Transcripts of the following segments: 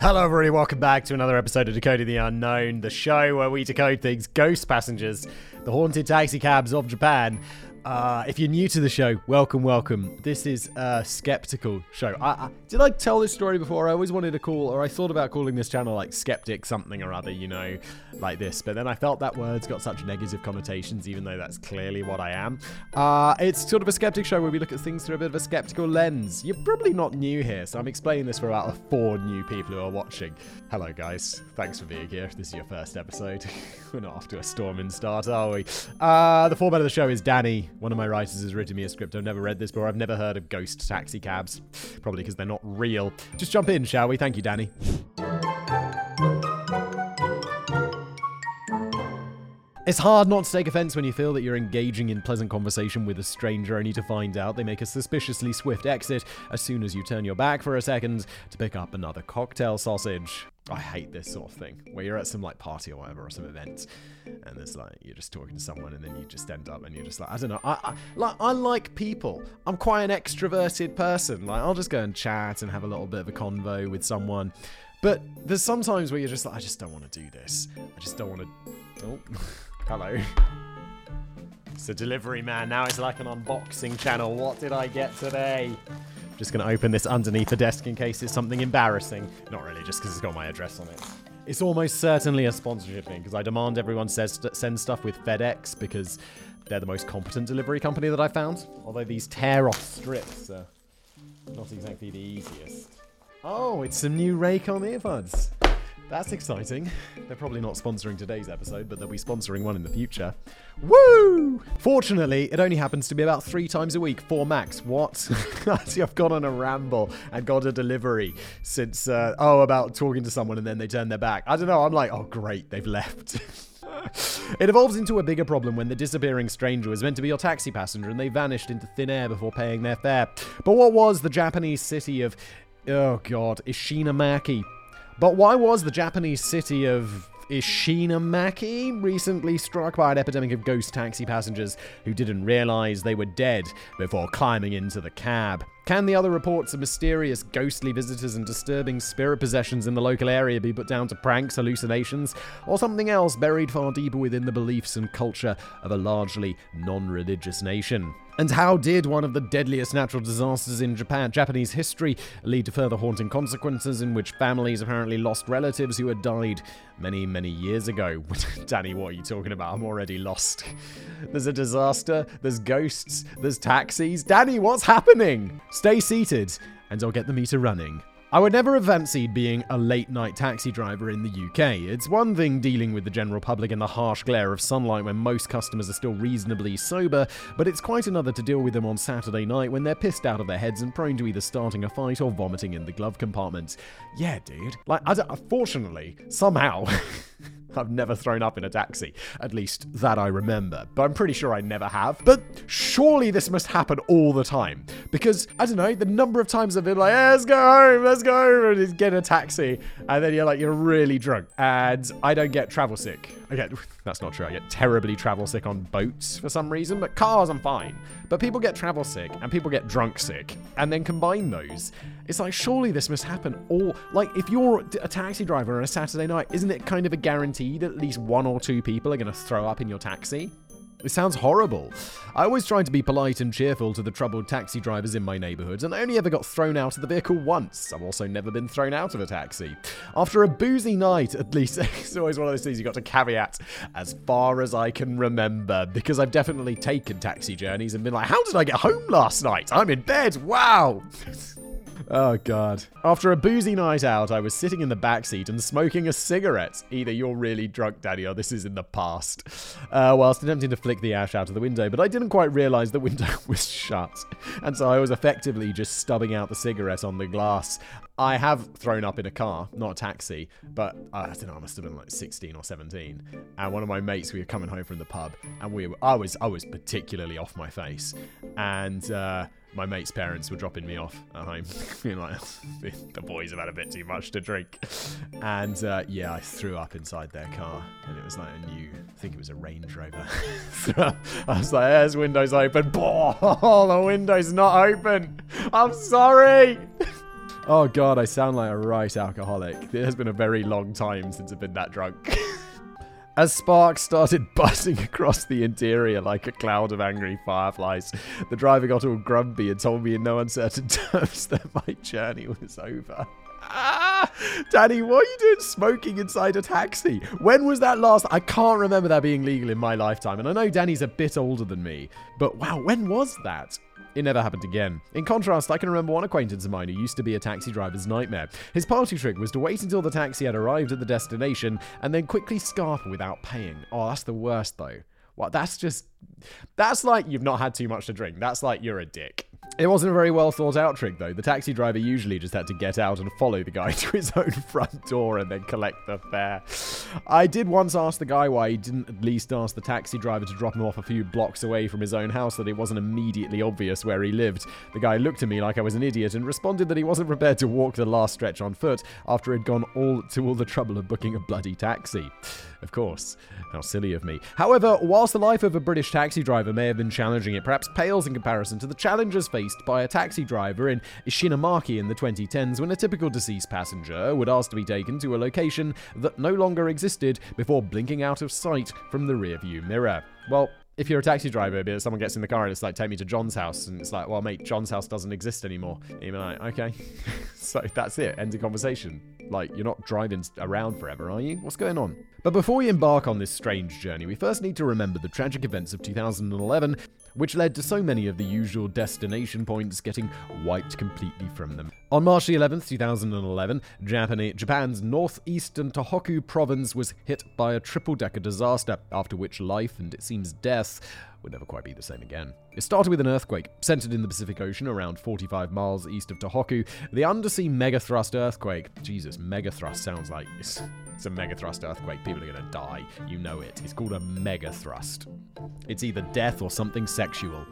Hello, everybody. Welcome back to another episode of Decoding the Unknown, the show where we decode things ghost passengers, the haunted taxi cabs of Japan. Uh, if you're new to the show, welcome, welcome. This is a skeptical show. I, I, did I tell this story before? I always wanted to call, or I thought about calling this channel like Skeptic something or other, you know, like this. But then I felt that word's got such negative connotations, even though that's clearly what I am. Uh, it's sort of a skeptic show where we look at things through a bit of a skeptical lens. You're probably not new here, so I'm explaining this for about four new people who are watching. Hello, guys. Thanks for being here. If this is your first episode, we're not off to a storming start, are we? Uh, the format of the show is Danny one of my writers has written me a script. I've never read this before. I've never heard of ghost taxi cabs. Probably because they're not real. Just jump in, shall we? Thank you, Danny. It's hard not to take offense when you feel that you're engaging in pleasant conversation with a stranger only to find out they make a suspiciously swift exit as soon as you turn your back for a second to pick up another cocktail sausage. I hate this sort of thing where you're at some like party or whatever or some event and there's like you're just talking to someone and then you just end up and you're just like I don't know I, I like I like people. I'm quite an extroverted person. Like I'll just go and chat and have a little bit of a convo with someone. But there's sometimes where you're just like I just don't want to do this. I just don't want to oh hello it's a delivery man now it's like an unboxing channel what did I get today I'm just going to open this underneath the desk in case it's something embarrassing. Not really, just because it's got my address on it. It's almost certainly a sponsorship thing because I demand everyone says send stuff with FedEx because they're the most competent delivery company that I found. Although these tear off strips are not exactly the easiest. Oh, it's some new Raycon earbuds. That's exciting. They're probably not sponsoring today's episode, but they'll be sponsoring one in the future. Woo! Fortunately, it only happens to be about three times a week four max. What? See, I've gone on a ramble and got a delivery since, uh, oh, about talking to someone and then they turn their back. I don't know. I'm like, oh, great, they've left. it evolves into a bigger problem when the disappearing stranger was meant to be your taxi passenger and they vanished into thin air before paying their fare. But what was the Japanese city of, oh god, Ishinomaki? But why was the Japanese city of Ishinomaki recently struck by an epidemic of ghost taxi passengers who didn't realize they were dead before climbing into the cab? Can the other reports of mysterious ghostly visitors and disturbing spirit possessions in the local area be put down to pranks, hallucinations, or something else buried far deeper within the beliefs and culture of a largely non religious nation? And how did one of the deadliest natural disasters in Japan, Japanese history lead to further haunting consequences in which families apparently lost relatives who had died many, many years ago? Danny, what are you talking about? I'm already lost. There's a disaster, there's ghosts, there's taxis. Danny, what's happening? Stay seated, and I'll get the meter running. I would never have fancied being a late night taxi driver in the UK. It's one thing dealing with the general public in the harsh glare of sunlight when most customers are still reasonably sober, but it's quite another to deal with them on Saturday night when they're pissed out of their heads and prone to either starting a fight or vomiting in the glove compartment. Yeah, dude. Like, I don't, fortunately, somehow. I've never thrown up in a taxi. At least that I remember. But I'm pretty sure I never have. But surely this must happen all the time. Because, I don't know, the number of times I've been like, hey, let's go home, let's go home, and get a taxi. And then you're like, you're really drunk. And I don't get travel sick. Okay, that's not true. I get terribly travel sick on boats for some reason, but cars I'm fine. But people get travel sick and people get drunk sick, and then combine those. It's like, surely this must happen all. Like, if you're a taxi driver on a Saturday night, isn't it kind of a guarantee that at least one or two people are going to throw up in your taxi? It sounds horrible. I always tried to be polite and cheerful to the troubled taxi drivers in my neighbourhood, and I only ever got thrown out of the vehicle once. I've also never been thrown out of a taxi. After a boozy night, at least, it's always one of those things you've got to caveat, as far as I can remember, because I've definitely taken taxi journeys and been like, how did I get home last night? I'm in bed, wow! Oh, God. After a boozy night out, I was sitting in the back seat and smoking a cigarette. Either you're really drunk, Daddy, or this is in the past. Uh, whilst attempting to flick the ash out of the window, but I didn't quite realize the window was shut. And so I was effectively just stubbing out the cigarette on the glass. I have thrown up in a car, not a taxi, but uh, I don't know, I must have been like 16 or 17. And one of my mates, we were coming home from the pub, and we were, I was I was particularly off my face, and uh, my mate's parents were dropping me off at home, being like, the boys have had a bit too much to drink, and uh, yeah, I threw up inside their car, and it was like a new, I think it was a Range Rover. I was like, "There's windows open." Oh, the window's not open. I'm sorry. Oh god, I sound like a right alcoholic. It has been a very long time since I've been that drunk. As sparks started buzzing across the interior like a cloud of angry fireflies, the driver got all grumpy and told me in no uncertain terms that my journey was over. Ah, Danny, what are you doing smoking inside a taxi? When was that last? I can't remember that being legal in my lifetime. And I know Danny's a bit older than me, but wow, when was that? It never happened again. In contrast, I can remember one acquaintance of mine who used to be a taxi driver's nightmare. His party trick was to wait until the taxi had arrived at the destination and then quickly scarper without paying. Oh, that's the worst though. What? That's just. That's like you've not had too much to drink. That's like you're a dick. It wasn't a very well thought out trick, though. The taxi driver usually just had to get out and follow the guy to his own front door and then collect the fare. I did once ask the guy why he didn't at least ask the taxi driver to drop him off a few blocks away from his own house that it wasn't immediately obvious where he lived. The guy looked at me like I was an idiot and responded that he wasn't prepared to walk the last stretch on foot after he'd gone all to all the trouble of booking a bloody taxi. Of course. How silly of me. However, whilst the life of a British taxi driver may have been challenging, it perhaps pales in comparison to the challenges faced by a taxi driver in Ishinomaki in the 2010s when a typical deceased passenger would ask to be taken to a location that no longer existed before blinking out of sight from the rearview mirror. Well, if you're a taxi driver, but someone gets in the car and it's like, take me to John's house, and it's like, well, mate, John's house doesn't exist anymore. And you're like, okay. so that's it. End of conversation. Like, you're not driving around forever, are you? What's going on? But before we embark on this strange journey, we first need to remember the tragic events of 2011 which led to so many of the usual destination points getting wiped completely from them. On March 11, 2011, Japan- Japan's northeastern Tohoku province was hit by a triple decker disaster, after which life and it seems death would never quite be the same again. It started with an earthquake, centered in the Pacific Ocean around 45 miles east of Tohoku. The undersea megathrust earthquake. Jesus, megathrust sounds like it's, it's a megathrust earthquake. People are going to die. You know it. It's called a megathrust. It's either death or something sexual.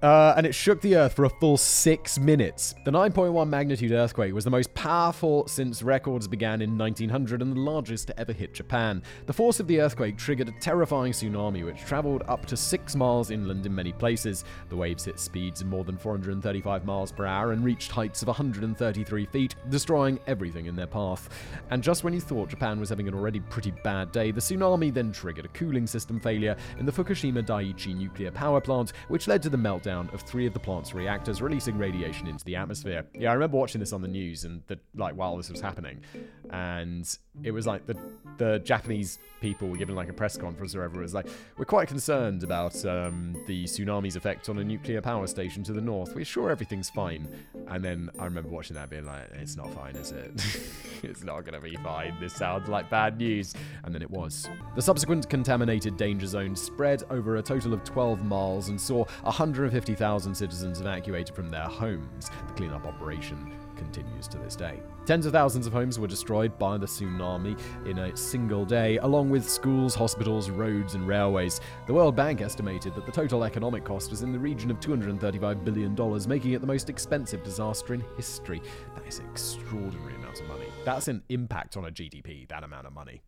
Uh, and it shook the earth for a full six minutes. The 9.1 magnitude earthquake was the most powerful since records began in 1900 and the largest to ever hit Japan. The force of the earthquake triggered a terrifying tsunami which traveled up to six miles inland in many places. The waves hit speeds of more than 435 miles per hour and reached heights of 133 feet, destroying everything in their path. And just when you thought Japan was having an already pretty bad day, the tsunami then triggered a cooling system failure in the Fukushima Daiichi nuclear power plant, which led to the meltdown of three of the plant's reactors, releasing radiation into the atmosphere. Yeah, I remember watching this on the news and the, like while this was happening, and it was like the the Japanese people were giving like a press conference or whatever. It was like, we're quite concerned about um, the tsunami's effect on a nuclear power station to the north. We're sure everything's fine. And then I remember watching that being like, it's not fine, is it? it's not going to be fine. This sounds like bad news. And then it was. The subsequent contaminated danger zone spread over a total of 12 miles and saw 150,000 citizens evacuated from their homes. The cleanup operation continues to this day. Tens of thousands of homes were destroyed by the tsunami in a single day, along with schools, hospitals, roads, and railways. The World Bank estimated that the total economic cost was in the region of $235 billion, making it the most expensive disaster in history. That is extraordinary. That's an impact on a GDP, that amount of money.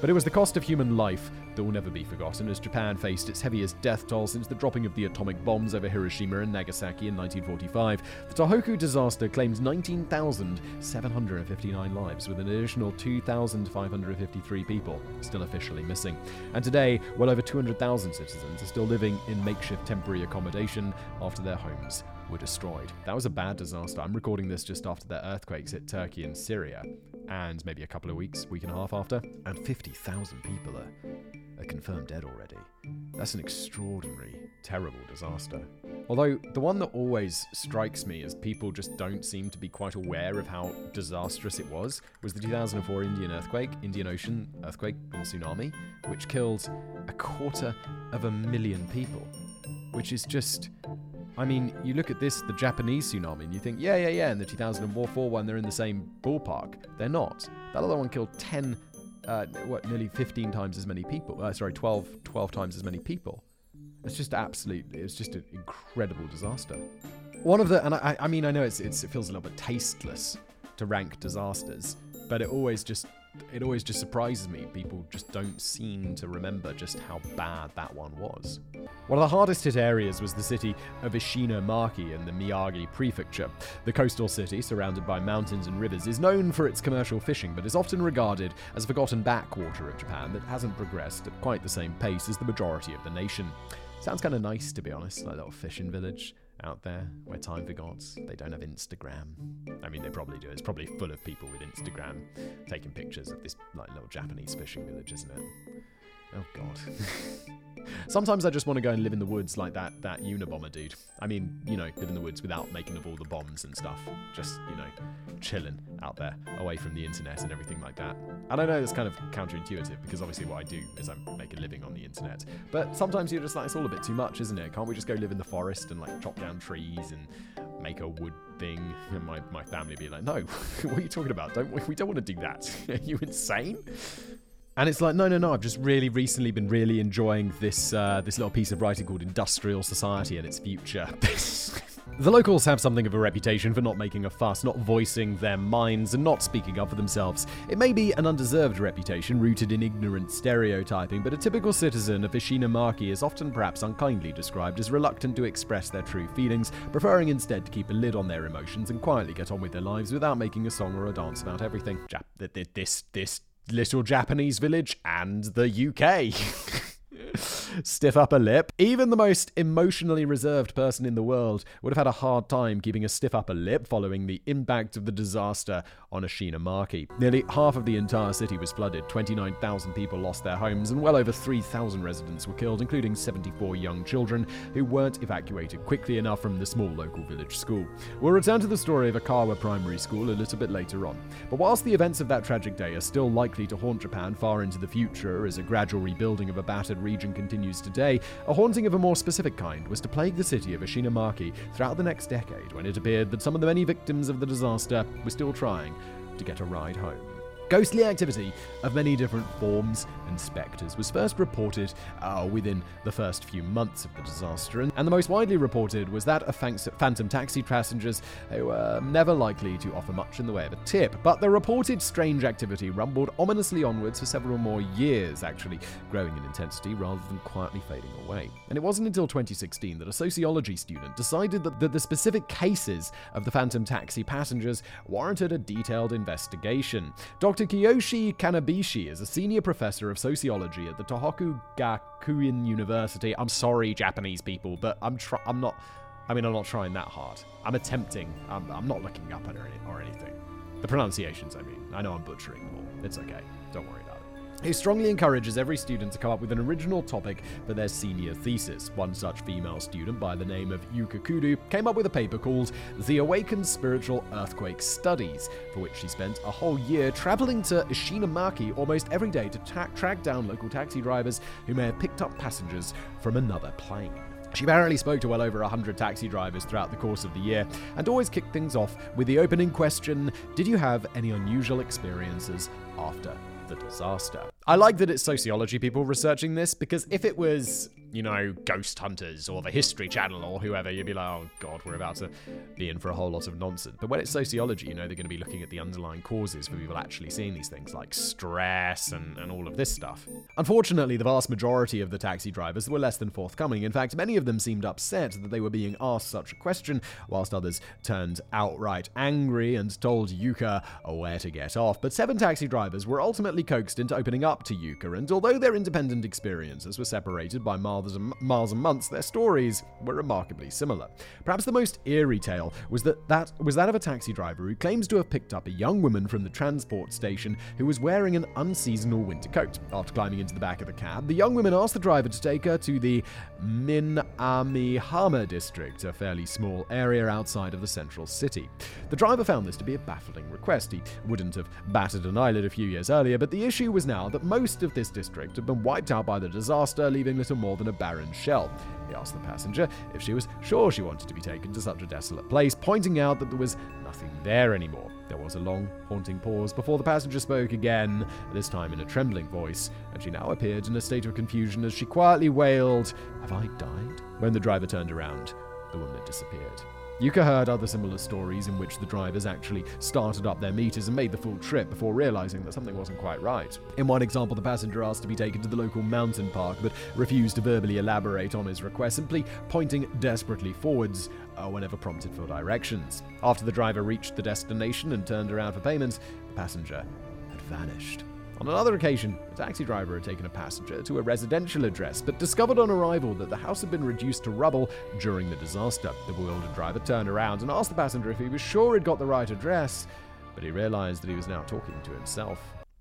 But it was the cost of human life that will never be forgotten as Japan faced its heaviest death toll since the dropping of the atomic bombs over Hiroshima and Nagasaki in 1945. The Tohoku disaster claimed 19,759 lives, with an additional 2,553 people still officially missing. And today, well over 200,000 citizens are still living in makeshift temporary accommodation after their homes were destroyed. That was a bad disaster. I'm recording this just after the earthquakes hit Turkey and Syria, and maybe a couple of weeks, week and a half after, and 50,000 people are, are confirmed dead already. That's an extraordinary, terrible disaster. Although, the one that always strikes me as people just don't seem to be quite aware of how disastrous it was was the 2004 Indian earthquake, Indian Ocean earthquake and tsunami, which killed a quarter of a million people. Which is just I mean, you look at this, the Japanese tsunami, and you think, yeah, yeah, yeah, in the 2004 one, they're in the same ballpark. They're not. That other one killed 10, uh, what, nearly 15 times as many people. Uh, sorry, 12, 12 times as many people. It's just absolutely, it's just an incredible disaster. One of the, and I, I mean, I know it's, it's, it feels a little bit tasteless to rank disasters, but it always just it always just surprises me. People just don't seem to remember just how bad that one was. One of the hardest hit areas was the city of Ishinomaki in the Miyagi prefecture. The coastal city, surrounded by mountains and rivers, is known for its commercial fishing, but is often regarded as a forgotten backwater of Japan that hasn't progressed at quite the same pace as the majority of the nation. Sounds kind of nice, to be honest, like a little fishing village out there where time forgots. They don't have Instagram. I mean, they probably do. It's probably full of people with Instagram taking pictures of this like little Japanese fishing village, isn't it? Oh god. Sometimes I just want to go and live in the woods like that that Unabomber dude. I mean, you know, live in the woods without making of all the bombs and stuff. Just, you know, chilling out there, away from the internet and everything like that. And I know that's kind of counterintuitive because obviously what I do is I make a living on the internet. But sometimes you're just like, it's all a bit too much, isn't it? Can't we just go live in the forest and like chop down trees and make a wood thing? And my, my family be like, no, what are you talking about? Don't we, we don't want to do that. are you insane? And it's like, no, no, no. I've just really recently been really enjoying this uh, this little piece of writing called Industrial Society and its Future. the locals have something of a reputation for not making a fuss, not voicing their minds, and not speaking up for themselves. It may be an undeserved reputation rooted in ignorant stereotyping, but a typical citizen of Ishinomaki is often perhaps unkindly described as reluctant to express their true feelings, preferring instead to keep a lid on their emotions and quietly get on with their lives without making a song or a dance about everything. This, this little Japanese village and the UK. stiff upper lip. Even the most emotionally reserved person in the world would have had a hard time keeping a stiff upper lip following the impact of the disaster on Ishinomaki. Nearly half of the entire city was flooded, 29,000 people lost their homes, and well over 3,000 residents were killed, including 74 young children who weren't evacuated quickly enough from the small local village school. We'll return to the story of Okawa Primary School a little bit later on. But whilst the events of that tragic day are still likely to haunt Japan far into the future as a gradual rebuilding of a battered region continues today, a haunting of a more specific kind was to plague the city of Ishinomaki throughout the next decade when it appeared that some of the many victims of the disaster were still trying to get a ride home. Ghostly activity of many different forms and spectres was first reported uh, within the first few months of the disaster, and, the most widely reported was that of phantom taxi passengers who were never likely to offer much in the way of a tip. But the reported strange activity rumbled ominously onwards for several more years, actually growing in intensity rather than quietly fading away. And it wasn't until 2016 that a sociology student decided that, that the specific cases of the phantom taxi passengers warranted a detailed investigation. Dr. Dr. Kiyoshi Kanebishi is a senior professor of sociology at the Tohoku Gakuin University. I'm sorry, Japanese people, but I'm I'm not. I mean, I'm not trying that hard. I'm attempting. I'm, I'm not looking up at it or anything. The pronunciations, I mean. I know I'm butchering them all. It's okay. Don't worry who strongly encourages every student to come up with an original topic for their senior thesis. One such female student, by the name of Yuka Kudo, came up with a paper called The Awakened Spiritual Earthquake Studies, for which she spent a whole year traveling to Ishinomaki almost every day to track down local taxi drivers who may have picked up passengers from another plane. She apparently spoke to well over 100 taxi drivers throughout the course of the year and always kicked things off with the opening question Did you have any unusual experiences after the disaster. I like that it's sociology people researching this because if it was you know, Ghost Hunters or the History Channel or whoever, you'd be like, oh god, we're about to be in for a whole lot of nonsense. But when it's sociology, you know, they're going to be looking at the underlying causes for people actually seeing these things like stress and, and all of this stuff. Unfortunately, the vast majority of the taxi drivers were less than forthcoming. In fact, many of them seemed upset that they were being asked such a question, whilst others turned outright angry and told Yuka where to get off. But seven taxi drivers were ultimately coaxed into opening up to Yuka, and although their independent experiences were separated by miles and, miles and months, their stories were remarkably similar. Perhaps the most eerie tale was that, that was that of a taxi driver who claims to have picked up a young woman from the transport station who was wearing an unseasonal winter coat. After climbing into the back of the cab, the young woman asked the driver to take her to the Minamihama district, a fairly small area outside of the central city. The driver found this to be a baffling request. He wouldn't have batted an eyelid a few years earlier, but the issue was now that most of this district had been wiped out by the disaster, leaving little more than a barren shell. He asked the passenger if she was sure she wanted to be taken to such a desolate place, pointing out that there was nothing there anymore. There was a long, haunting pause before the passenger spoke again, this time in a trembling voice, and she now appeared in a state of confusion as she quietly wailed, Have I died? When the driver turned around, the woman had disappeared. Yuka heard other similar stories in which the drivers actually started up their meters and made the full trip before realizing that something wasn't quite right. In one example, the passenger asked to be taken to the local mountain park but refused to verbally elaborate on his request, simply pointing desperately forwards uh, whenever prompted for directions. After the driver reached the destination and turned around for payment, the passenger had vanished. On another occasion, a taxi driver had taken a passenger to a residential address, but discovered on arrival that the house had been reduced to rubble during the disaster. The bewildered driver turned around and asked the passenger if he was sure he'd got the right address, but he realized that he was now talking to himself.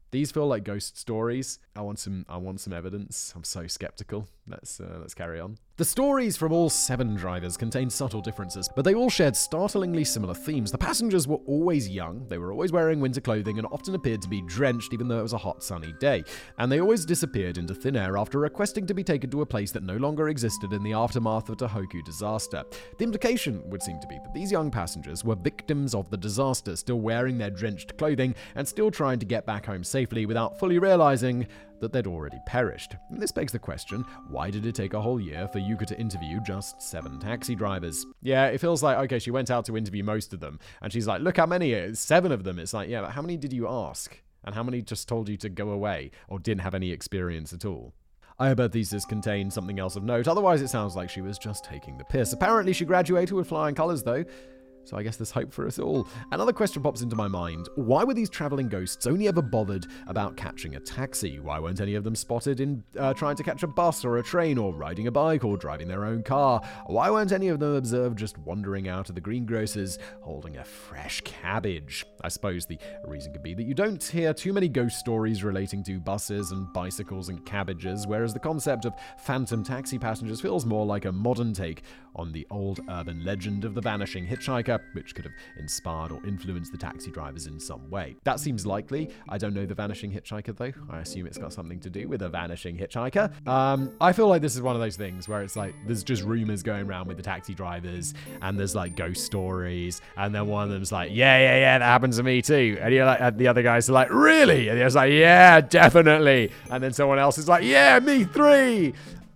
These feel like ghost stories. I want some. I want some evidence. I'm so skeptical. Let's uh, let's carry on. The stories from all seven drivers contained subtle differences, but they all shared startlingly similar themes. The passengers were always young, they were always wearing winter clothing, and often appeared to be drenched even though it was a hot, sunny day. And they always disappeared into thin air after requesting to be taken to a place that no longer existed in the aftermath of the Tohoku disaster. The implication would seem to be that these young passengers were victims of the disaster, still wearing their drenched clothing and still trying to get back home safely without fully realizing that they'd already perished. This begs the question why did it take a whole year for Yuka to interview just seven taxi drivers? Yeah, it feels like, okay, she went out to interview most of them, and she's like, look how many, it's seven of them. It's like, yeah, but how many did you ask? And how many just told you to go away or didn't have any experience at all? I hope her thesis contained something else of note, otherwise, it sounds like she was just taking the piss. Apparently, she graduated with flying colours, though. So I guess there's hope for us all. Another question pops into my mind. Why were these traveling ghosts only ever bothered about catching a taxi? Why weren't any of them spotted in uh, trying to catch a bus or a train or riding a bike or driving their own car? Why weren't any of them observed just wandering out of the greengrocers holding a fresh cabbage? I suppose the reason could be that you don't hear too many ghost stories relating to buses and bicycles and cabbages, whereas the concept of phantom taxi passengers feels more like a modern take on the old urban legend of the vanishing hitchhiker, which could have inspired or influenced the taxi drivers in some way. That seems likely. I don't know the vanishing hitchhiker though. I assume it's got something to do with a vanishing hitchhiker. Um, I feel like this is one of those things where it's like there's just rumors going around with the taxi drivers, and there's like ghost stories, and then one of them's like, yeah, yeah, yeah, that happened to me too, and you're like, and the other guys are like, really? And he's like, yeah, definitely, and then someone else is like, yeah, me three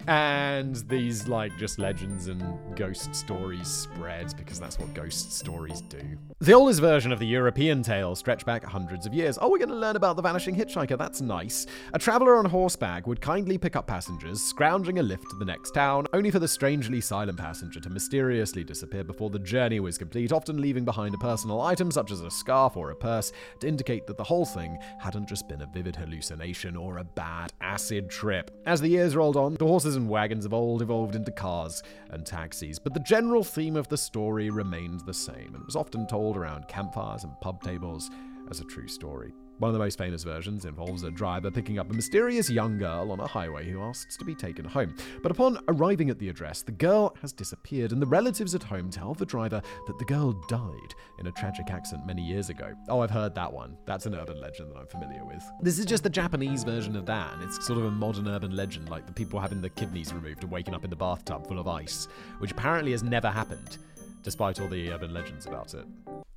and these like just legends and ghost stories spread because that's what ghost stories do. The oldest version of the European tale stretched back hundreds of years. Oh, we're going to learn about the vanishing hitchhiker. That's nice. A traveler on horseback would kindly pick up passengers, scrounging a lift to the next town, only for the strangely silent passenger to mysteriously disappear before the journey was complete, often leaving behind a personal item such as a scarf or a purse to indicate that the whole thing hadn't just been a vivid hallucination or a bad acid trip. As the years rolled on, the horses and wagons of old evolved into cars and taxis, but the general theme of the story remained the same and was often told around campfires and pub tables as a true story. One of the most famous versions involves a driver picking up a mysterious young girl on a highway who asks to be taken home. But upon arriving at the address, the girl has disappeared, and the relatives at home tell the driver that the girl died in a tragic accident many years ago. Oh, I've heard that one. That's an urban legend that I'm familiar with. This is just the Japanese version of that, and it's sort of a modern urban legend, like the people having the kidneys removed and waking up in the bathtub full of ice, which apparently has never happened despite all the urban legends about it.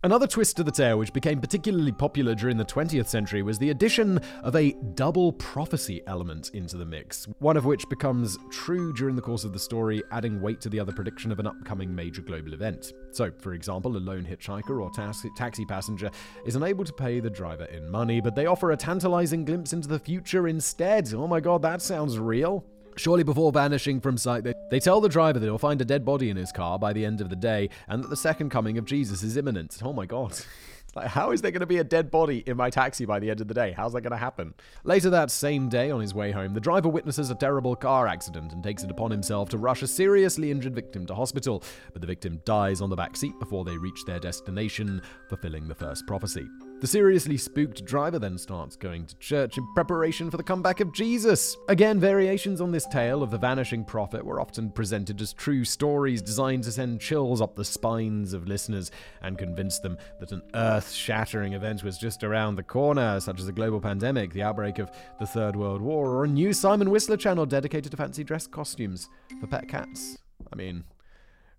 Another twist to the tale, which became particularly popular during the 20th century, was the addition of a double prophecy element into the mix, one of which becomes true during the course of the story, adding weight to the other prediction of an upcoming major global event. So, for example, a lone hitchhiker or taxi, taxi passenger is unable to pay the driver in money, but they offer a tantalizing glimpse into the future instead. Oh my god, that sounds real. Shortly before vanishing from sight, they, they tell the driver that he'll find a dead body in his car by the end of the day and that the second coming of Jesus is imminent. Oh my god. Like, how is there going to be a dead body in my taxi by the end of the day? How's that going to happen? Later that same day, on his way home, the driver witnesses a terrible car accident and takes it upon himself to rush a seriously injured victim to hospital. But the victim dies on the back seat before they reach their destination, fulfilling the first prophecy. The seriously spooked driver then starts going to church in preparation for the comeback of Jesus. Again, variations on this tale of the vanishing prophet were often presented as true stories designed to send chills up the spines of listeners and convince them that an earth shattering event was just around the corner, such as a global pandemic, the outbreak of the Third World War, or a new Simon Whistler channel dedicated to fancy dress costumes for pet cats. I mean,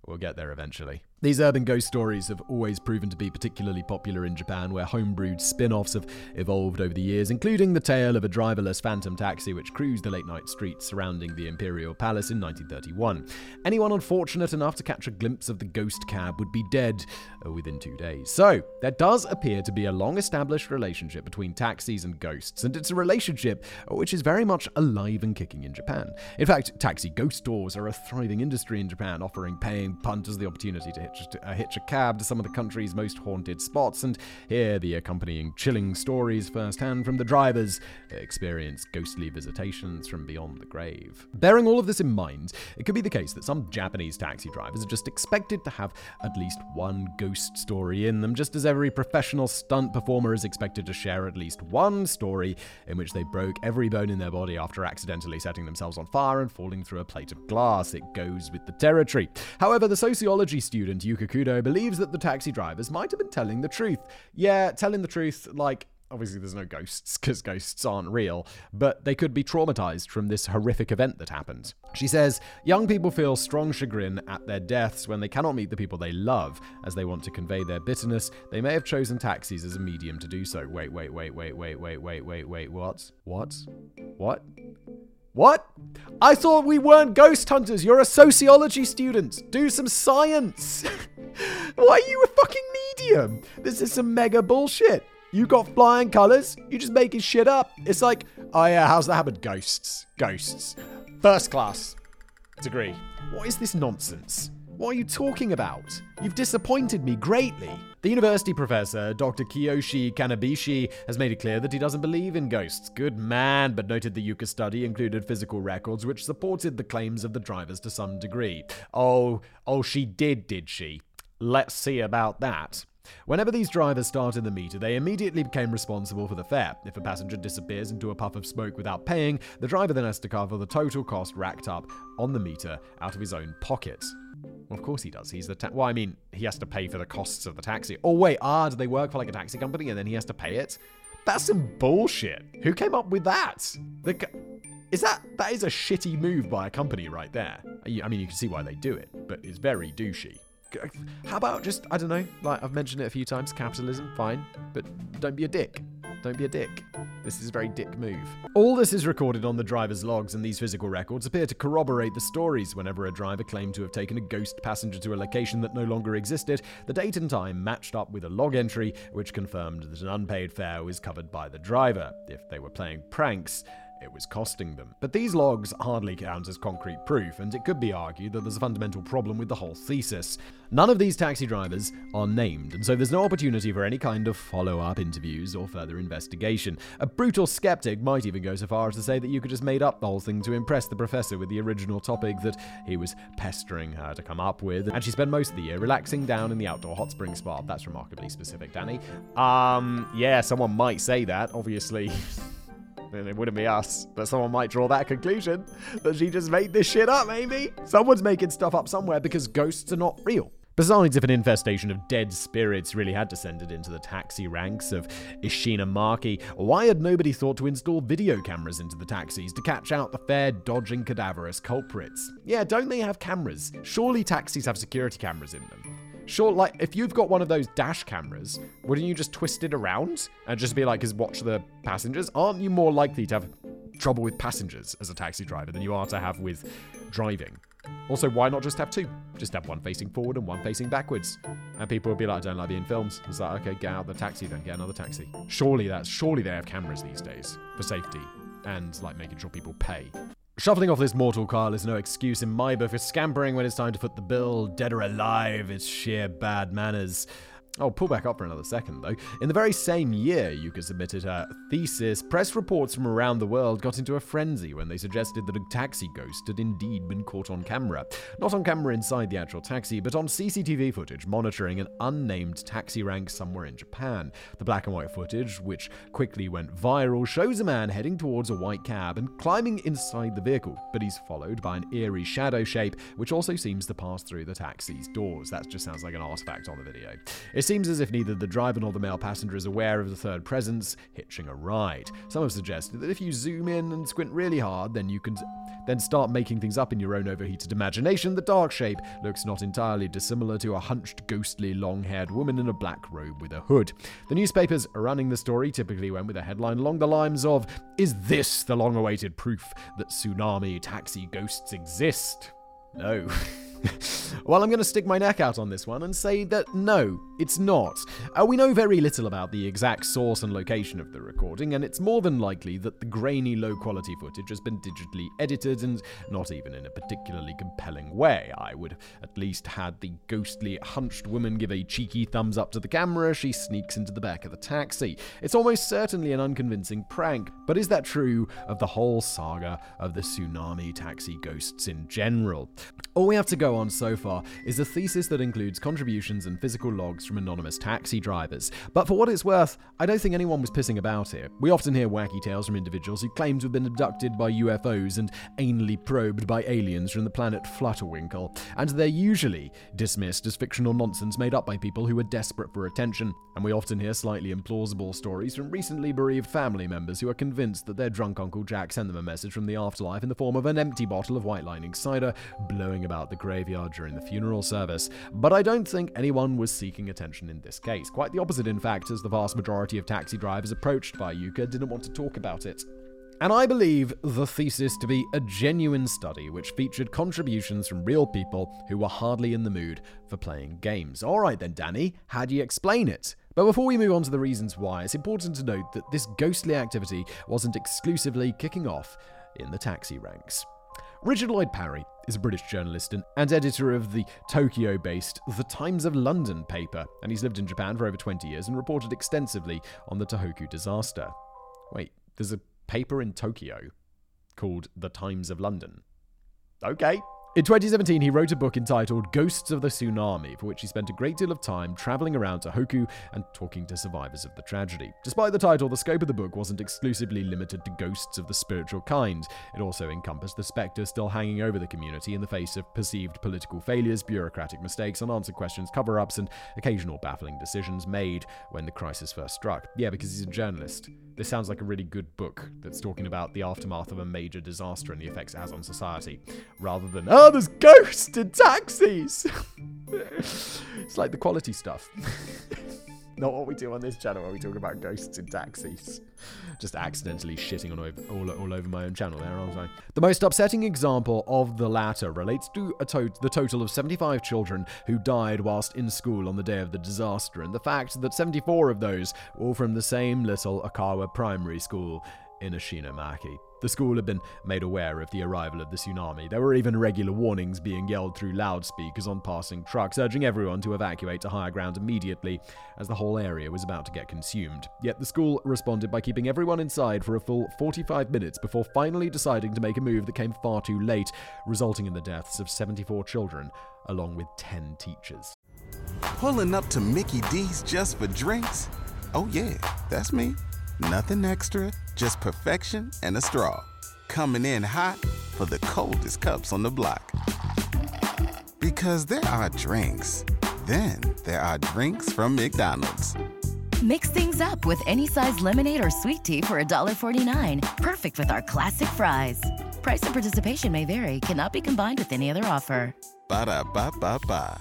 we'll get there eventually. These urban ghost stories have always proven to be particularly popular in Japan, where homebrewed spin offs have evolved over the years, including the tale of a driverless phantom taxi which cruised the late night streets surrounding the Imperial Palace in 1931. Anyone unfortunate enough to catch a glimpse of the ghost cab would be dead uh, within two days. So, there does appear to be a long established relationship between taxis and ghosts, and it's a relationship which is very much alive and kicking in Japan. In fact, taxi ghost stores are a thriving industry in Japan, offering paying punters the opportunity to hitch, uh, hitch a cab to some of the country's most haunted spots and hear the accompanying chilling stories firsthand from the drivers experience ghostly visitations from beyond the grave. Bearing all of this in mind, it could be the case that some Japanese taxi drivers are just expected to have at least one ghost story in them, just as every professional stunt performer is expected to share at least one story in which they broke every bone in their body after accidentally setting themselves on fire and falling through a plate of glass. It goes with the territory. However, the sociology student Yuka Kudo believes that the taxi drivers might have been telling the truth. Yeah, telling the truth, like, obviously there's no ghosts because ghosts aren't real, but they could be traumatized from this horrific event that happened. She says, Young people feel strong chagrin at their deaths when they cannot meet the people they love. As they want to convey their bitterness, they may have chosen taxis as a medium to do so. Wait, wait, wait, wait, wait, wait, wait, wait, wait, what? What? What? What? I thought we weren't ghost hunters. You're a sociology student. Do some science. Why are you a fucking medium? This is some mega bullshit. You got flying colors. You're just making shit up. It's like, oh yeah, how's that happen? Ghosts. Ghosts. First class degree. What is this nonsense? What are you talking about? You've disappointed me greatly. The university professor, Dr. Kiyoshi Kanebishi, has made it clear that he doesn't believe in ghosts. Good man, but noted the Yuka study included physical records which supported the claims of the drivers to some degree. Oh, oh, she did, did she? Let's see about that. Whenever these drivers started the meter, they immediately became responsible for the fare. If a passenger disappears into a puff of smoke without paying, the driver then has to cover the total cost racked up on the meter out of his own pocket. Well, of course he does. He's the ta- well, I mean, he has to pay for the costs of the taxi. Oh wait, ah, do they work for like a taxi company and then he has to pay it? That's some bullshit. Who came up with that? The is that that is a shitty move by a company right there? I mean, you can see why they do it, but it's very douchey. How about just I don't know, like I've mentioned it a few times, capitalism, fine, but don't be a dick. Don't be a dick. This is a very dick move. All this is recorded on the driver's logs, and these physical records appear to corroborate the stories. Whenever a driver claimed to have taken a ghost passenger to a location that no longer existed, the date and time matched up with a log entry which confirmed that an unpaid fare was covered by the driver. If they were playing pranks, it was costing them. But these logs hardly count as concrete proof, and it could be argued that there's a fundamental problem with the whole thesis. None of these taxi drivers are named, and so there's no opportunity for any kind of follow up interviews or further investigation. A brutal skeptic might even go so far as to say that you could just made up the whole thing to impress the professor with the original topic that he was pestering her to come up with, and she spent most of the year relaxing down in the outdoor hot spring spa. That's remarkably specific, Danny. Um, yeah, someone might say that, obviously. then it wouldn't be us. But someone might draw that conclusion that she just made this shit up, maybe. Someone's making stuff up somewhere because ghosts are not real. Besides, if an infestation of dead spirits really had descended into the taxi ranks of Ishinomaki, why had nobody thought to install video cameras into the taxis to catch out the fair dodging cadaverous culprits? Yeah, don't they have cameras? Surely taxis have security cameras in them. Sure, like if you've got one of those dash cameras, wouldn't you just twist it around and just be like, "Cause watch the passengers"? Aren't you more likely to have trouble with passengers as a taxi driver than you are to have with driving? Also, why not just have two? Just have one facing forward and one facing backwards. And people would be like, I don't like being filmed. It's like, okay, get out the taxi then, get another taxi. Surely that's surely they have cameras these days for safety and like making sure people pay. Shuffling off this mortal car is no excuse in my book for scampering when it's time to foot the bill. Dead or alive, it's sheer bad manners. I'll pull back up for another second, though. In the very same year Yuka submitted her thesis, press reports from around the world got into a frenzy when they suggested that a taxi ghost had indeed been caught on camera. Not on camera inside the actual taxi, but on CCTV footage monitoring an unnamed taxi rank somewhere in Japan. The black and white footage, which quickly went viral, shows a man heading towards a white cab and climbing inside the vehicle, but he's followed by an eerie shadow shape, which also seems to pass through the taxi's doors. That just sounds like an artifact on the video. It seems as if neither the driver nor the male passenger is aware of the third presence hitching a ride. Some have suggested that if you zoom in and squint really hard, then you can then start making things up in your own overheated imagination. The dark shape looks not entirely dissimilar to a hunched, ghostly, long haired woman in a black robe with a hood. The newspapers running the story typically went with a headline along the lines of Is this the long awaited proof that tsunami taxi ghosts exist? No. well, I'm going to stick my neck out on this one and say that no, it's not. Uh, we know very little about the exact source and location of the recording, and it's more than likely that the grainy, low quality footage has been digitally edited and not even in a particularly compelling way. I would at least had the ghostly, hunched woman give a cheeky thumbs up to the camera as she sneaks into the back of the taxi. It's almost certainly an unconvincing prank, but is that true of the whole saga of the tsunami taxi ghosts in general? All we have to go on so far is a thesis that includes contributions and physical logs from anonymous taxi drivers. But for what it's worth, I don't think anyone was pissing about here. We often hear wacky tales from individuals who claim to have been abducted by UFOs and anally probed by aliens from the planet Flutterwinkle, and they're usually dismissed as fictional nonsense made up by people who are desperate for attention. And we often hear slightly implausible stories from recently bereaved family members who are convinced that their drunk Uncle Jack sent them a message from the afterlife in the form of an empty bottle of White Lightning cider blowing about the graveyard during the funeral service. But I don't think anyone was seeking attention in this case. Quite the opposite, in fact, as the vast majority of taxi drivers approached by Yuka didn't want to talk about it. And I believe the thesis to be a genuine study which featured contributions from real people who were hardly in the mood for playing games. Alright then, Danny, how do you explain it? But before we move on to the reasons why, it's important to note that this ghostly activity wasn't exclusively kicking off in the taxi ranks. Richard Lloyd Parry is a British journalist and, editor of the Tokyo based The Times of London paper, and he's lived in Japan for over 20 years and reported extensively on the Tohoku disaster. Wait, there's a paper in Tokyo called The Times of London. Okay, in 2017, he wrote a book entitled Ghosts of the Tsunami, for which he spent a great deal of time traveling around Tohoku and talking to survivors of the tragedy. Despite the title, the scope of the book wasn't exclusively limited to ghosts of the spiritual kind. It also encompassed the spectre still hanging over the community in the face of perceived political failures, bureaucratic mistakes, unanswered questions, cover ups, and occasional baffling decisions made when the crisis first struck. Yeah, because he's a journalist. This sounds like a really good book that's talking about the aftermath of a major disaster and the effects it has on society, rather than, oh, there's ghosts in taxis! it's like the quality stuff. Not what we do on this channel where we talk about ghosts in taxis. Just accidentally shitting on over, all, all over my own channel there, aren't I? The most upsetting example of the latter relates to to- the total of 75 children who died whilst in school on the day of the disaster, and the fact that 74 of those were all from the same little Okawa primary school in Ishinomaki. The school had been made aware of the arrival of the tsunami. There were even regular warnings being yelled through loudspeakers on passing trucks, urging everyone to evacuate to higher ground immediately, as the whole area was about to get consumed. Yet the school responded by keeping everyone inside for a full 45 minutes before finally deciding to make a move that came far too late, resulting in the deaths of 74 children, along with 10 teachers. Pulling up to Mickey D's just for drinks? Oh, yeah, that's me. Nothing extra, just perfection and a straw. Coming in hot for the coldest cups on the block. Because there are drinks, then there are drinks from McDonald's. Mix things up with any size lemonade or sweet tea for $1.49. Perfect with our classic fries. Price and participation may vary, cannot be combined with any other offer. Ba da ba ba ba.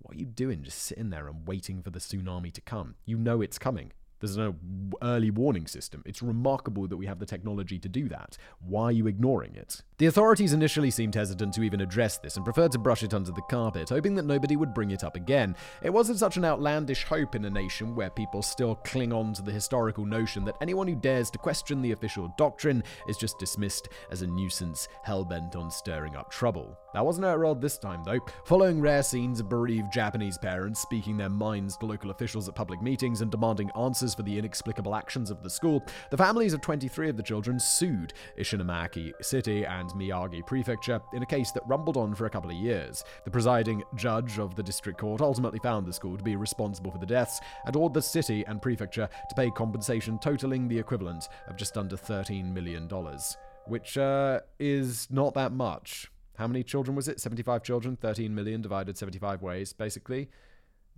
What are you doing just sitting there and waiting for the tsunami to come? You know it's coming. The There's no early warning system. It's remarkable that we have the technology to do that. Why are you ignoring it? The authorities initially seemed hesitant to even address this and preferred to brush it under the carpet, hoping that nobody would bring it up again. It wasn't such an outlandish hope in a nation where people still cling on to the historical notion that anyone who dares to question the official doctrine is just dismissed as a nuisance hell bent on stirring up trouble. That wasn't how it this time, though. Following rare scenes of bereaved Japanese parents speaking their minds to local officials at public meetings and demanding answers for the inexplicable actions of the school, the families of 23 of the children sued Ishinomaki City and Miyagi Prefecture in a case that rumbled on for a couple of years. The presiding judge of the district court ultimately found the school to be responsible for the deaths and ordered the city and prefecture to pay compensation totaling the equivalent of just under $13 million, which uh, is not that much. How many children was it? 75 children, 13 million divided 75 ways, basically.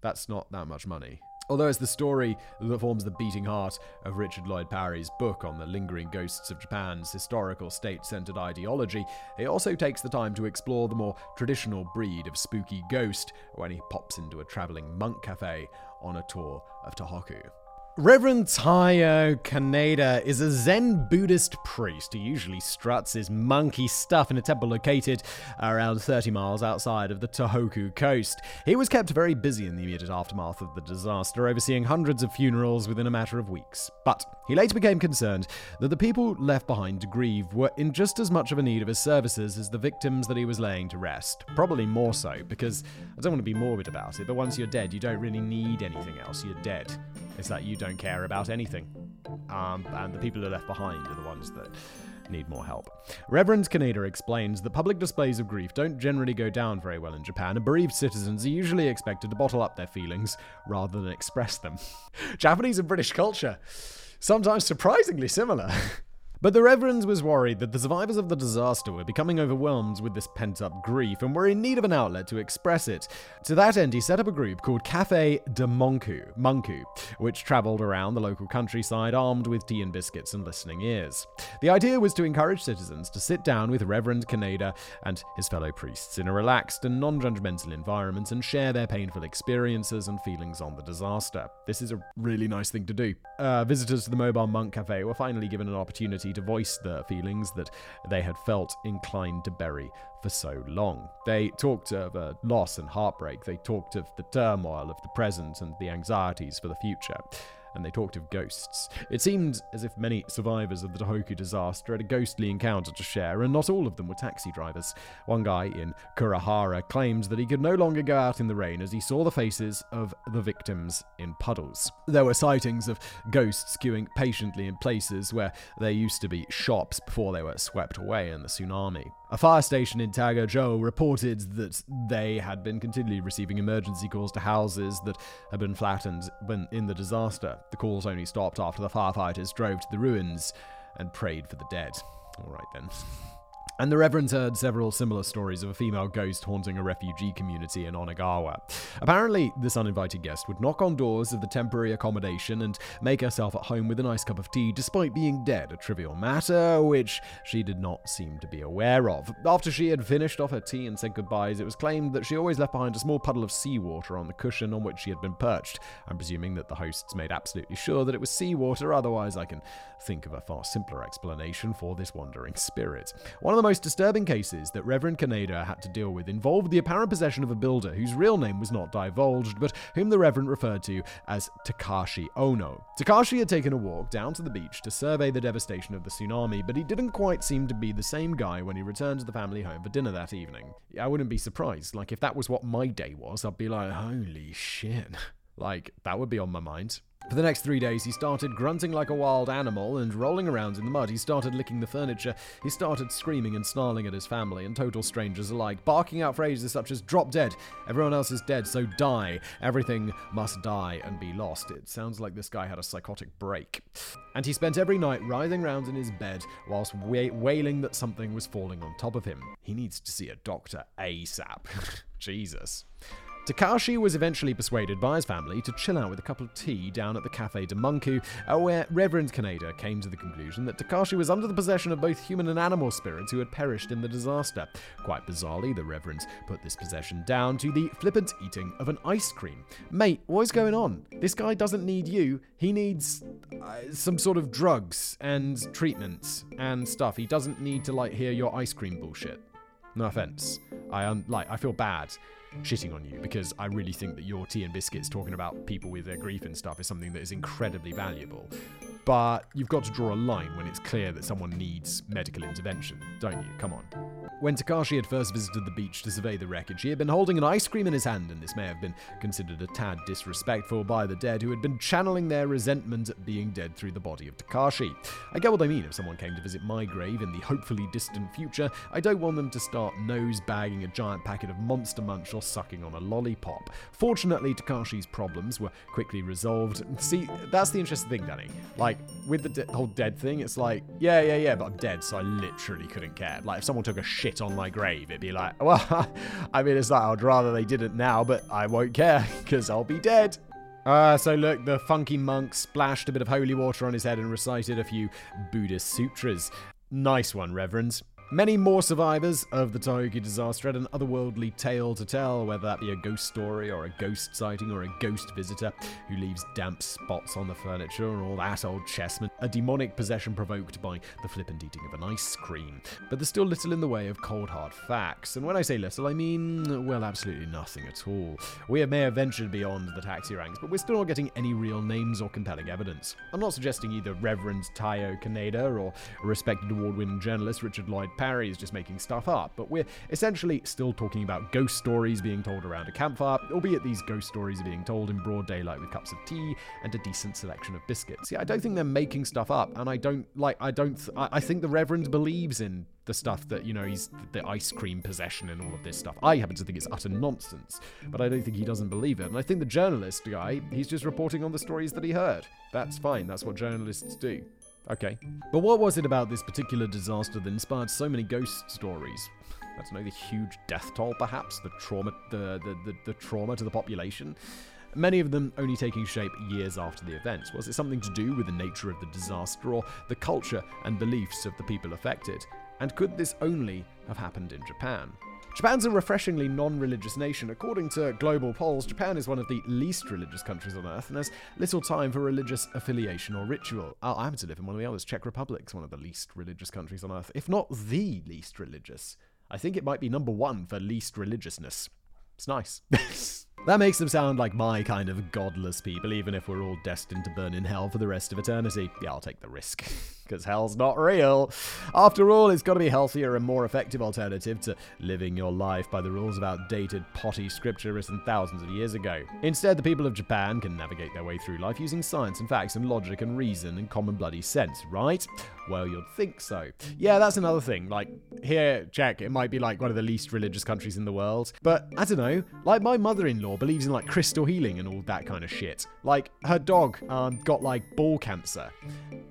That's not that much money. Although it's the story that forms the beating heart of Richard Lloyd Parry's book on the lingering ghosts of Japan's historical state centered ideology, it also takes the time to explore the more traditional breed of spooky ghost when he pops into a traveling monk cafe on a tour of Tohoku. Reverend Taiyo Kaneda is a Zen Buddhist priest who usually struts his monkey stuff in a temple located around 30 miles outside of the Tohoku coast. He was kept very busy in the immediate aftermath of the disaster, overseeing hundreds of funerals within a matter of weeks. But he later became concerned that the people left behind to grieve were in just as much of a need of his services as the victims that he was laying to rest. Probably more so, because I don't want to be morbid about it, but once you're dead, you don't really need anything else. You're dead. It's that you don't care about anything. Um, and the people who are left behind are the ones that need more help. Reverend Kaneda explains that public displays of grief don't generally go down very well in Japan, and bereaved citizens are usually expected to bottle up their feelings rather than express them. Japanese and British culture, sometimes surprisingly similar. But the Reverend was worried that the survivors of the disaster were becoming overwhelmed with this pent up grief and were in need of an outlet to express it. To that end, he set up a group called Cafe de Monku, Munku, which traveled around the local countryside armed with tea and biscuits and listening ears. The idea was to encourage citizens to sit down with Reverend Kaneda and his fellow priests in a relaxed and non judgmental environment and share their painful experiences and feelings on the disaster. This is a really nice thing to do. Uh, visitors to the Mobile Monk Cafe were finally given an opportunity to voice the feelings that they had felt inclined to bury for so long. They talked of uh, loss and heartbreak, they talked of the turmoil of the present and the anxieties for the future and they talked of ghosts. It seemed as if many survivors of the Tohoku disaster had a ghostly encounter to share, and not all of them were taxi drivers. One guy in Kurahara claimed that he could no longer go out in the rain as he saw the faces of the victims in puddles. There were sightings of ghosts queuing patiently in places where there used to be shops before they were swept away in the tsunami. A fire station in Tagajo reported that they had been continually receiving emergency calls to houses that had been flattened when in the disaster. The calls only stopped after the firefighters drove to the ruins and prayed for the dead. All right then. And the Reverend heard several similar stories of a female ghost haunting a refugee community in Onagawa. Apparently, this uninvited guest would knock on doors of the temporary accommodation and make herself at home with a nice cup of tea despite being dead, a trivial matter which she did not seem to be aware of. After she had finished off her tea and said goodbyes, it was claimed that she always left behind a small puddle of seawater on the cushion on which she had been perched. I'm presuming that the hosts made absolutely sure that it was seawater, otherwise, I can think of a far simpler explanation for this wandering spirit. One of the most disturbing cases that Reverend Kaneda had to deal with involved the apparent possession of a builder whose real name was not divulged, but whom the Reverend referred to as Takashi Ono. Takashi had taken a walk down to the beach to survey the devastation of the tsunami, but he didn't quite seem to be the same guy when he returned to the family home for dinner that evening. I wouldn't be surprised. Like, if that was what my day was, I'd be like, holy shit. Like, that would be on my mind. For the next three days, he started grunting like a wild animal and rolling around in the mud. He started licking the furniture. He started screaming and snarling at his family and total strangers alike, barking out phrases such as drop dead, everyone else is dead, so die, everything must die and be lost. It sounds like this guy had a psychotic break. And he spent every night writhing around in his bed whilst wa- wailing that something was falling on top of him. He needs to see a doctor ASAP. Jesus. Takashi was eventually persuaded by his family to chill out with a cup of tea down at the Cafe de Munku, uh, where Reverend Kaneda came to the conclusion that Takashi was under the possession of both human and animal spirits who had perished in the disaster. Quite bizarrely, the Reverend put this possession down to the flippant eating of an ice cream. Mate, what's going on? This guy doesn't need you. He needs uh, some sort of drugs and treatments and stuff. He doesn't need to like hear your ice cream bullshit. No offense. I un- like I feel bad shitting on you because I really think that your tea and biscuits talking about people with their grief and stuff is something that is incredibly valuable. But you've got to draw a line when it's clear that someone needs medical intervention, don't you? Come on. When Takashi had first visited the beach to survey the wreckage, he had been holding an ice cream in his hand, and this may have been considered a tad disrespectful by the dead who had been channeling their resentment at being dead through the body of Takashi. I get what they mean if someone came to visit my grave in the hopefully distant future. I don't want them to start nose bagging a giant packet of Monster Munch or sucking on a lollipop. Fortunately, Takashi's problems were quickly resolved. See, that's the interesting thing, Danny. Like, with the de- whole dead thing, it's like, yeah, yeah, yeah, but I'm dead, so I literally couldn't care. Like, if someone took a shit on my grave, it'd be like, well, I mean, it's like, I'd rather they didn't now, but I won't care, because I'll be dead. Uh, so look, the funky monk splashed a bit of holy water on his head and recited a few Buddhist sutras. Nice one, Reverend. Many more survivors of the Tohoku disaster had an otherworldly tale to tell, whether that be a ghost story or a ghost sighting or a ghost visitor who leaves damp spots on the furniture or all that old chessman, a demonic possession provoked by the flippant eating of an ice cream. But there's still little in the way of cold hard facts, and when I say little, I mean, well, absolutely nothing at all. We may have ventured beyond the taxi ranks, but we're still not getting any real names or compelling evidence. I'm not suggesting either Reverend Tayo Kaneda or respected award winning journalist Richard Lloyd Parry is just making stuff up, but we're essentially still talking about ghost stories being told around a campfire, albeit these ghost stories are being told in broad daylight with cups of tea and a decent selection of biscuits. Yeah, I don't think they're making stuff up, and I don't like. I don't. Th- I, I think the Reverend believes in the stuff that you know he's the ice cream possession and all of this stuff. I happen to think it's utter nonsense, but I don't think he doesn't believe it. And I think the journalist guy, he's just reporting on the stories that he heard. That's fine. That's what journalists do. Okay. But what was it about this particular disaster that inspired so many ghost stories? I don't know, the huge death toll, perhaps? The trauma, the, the, the, the trauma to the population? Many of them only taking shape years after the event. Was it something to do with the nature of the disaster or the culture and beliefs of the people affected? And could this only have happened in Japan? Japan's a refreshingly non religious nation. According to global polls, Japan is one of the least religious countries on earth and has little time for religious affiliation or ritual. Oh, I happen to live in one of the others. Czech Republic's one of the least religious countries on earth, if not the least religious. I think it might be number one for least religiousness. It's nice. that makes them sound like my kind of godless people, even if we're all destined to burn in hell for the rest of eternity. Yeah, I'll take the risk. Because hell's not real. After all, it's got to be a healthier and more effective alternative to living your life by the rules of outdated, potty scripture written thousands of years ago. Instead, the people of Japan can navigate their way through life using science and facts and logic and reason and common bloody sense, right? Well, you'd think so. Yeah, that's another thing. Like, here, Czech, it might be like one of the least religious countries in the world. But, I don't know, like my mother in law believes in like crystal healing and all that kind of shit. Like, her dog um, got like ball cancer.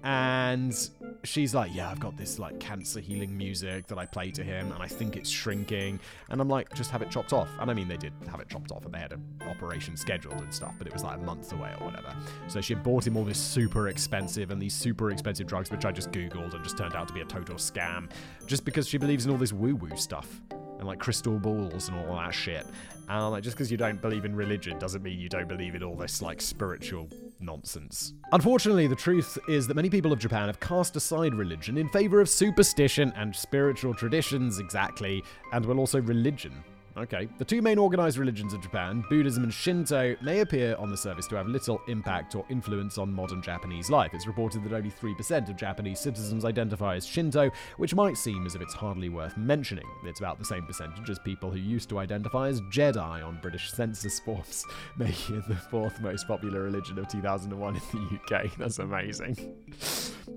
And she's like, Yeah, I've got this like cancer healing music that I play to him, and I think it's shrinking. And I'm like, Just have it chopped off. And I mean, they did have it chopped off, and they had an operation scheduled and stuff, but it was like a month away or whatever. So she bought him all this super expensive and these super expensive drugs, which I just Googled and just turned out to be a total scam, just because she believes in all this woo woo stuff and like crystal balls and all that shit. And like, just because you don't believe in religion doesn't mean you don't believe in all this like spiritual nonsense. Unfortunately, the truth is that many people of Japan have cast aside religion in favor of superstition and spiritual traditions, exactly, and well, also religion. Okay. The two main organized religions of Japan, Buddhism and Shinto, may appear on the surface to have little impact or influence on modern Japanese life. It's reported that only 3% of Japanese citizens identify as Shinto, which might seem as if it's hardly worth mentioning. It's about the same percentage as people who used to identify as Jedi on British census forms, making it the fourth most popular religion of 2001 in the UK. That's amazing.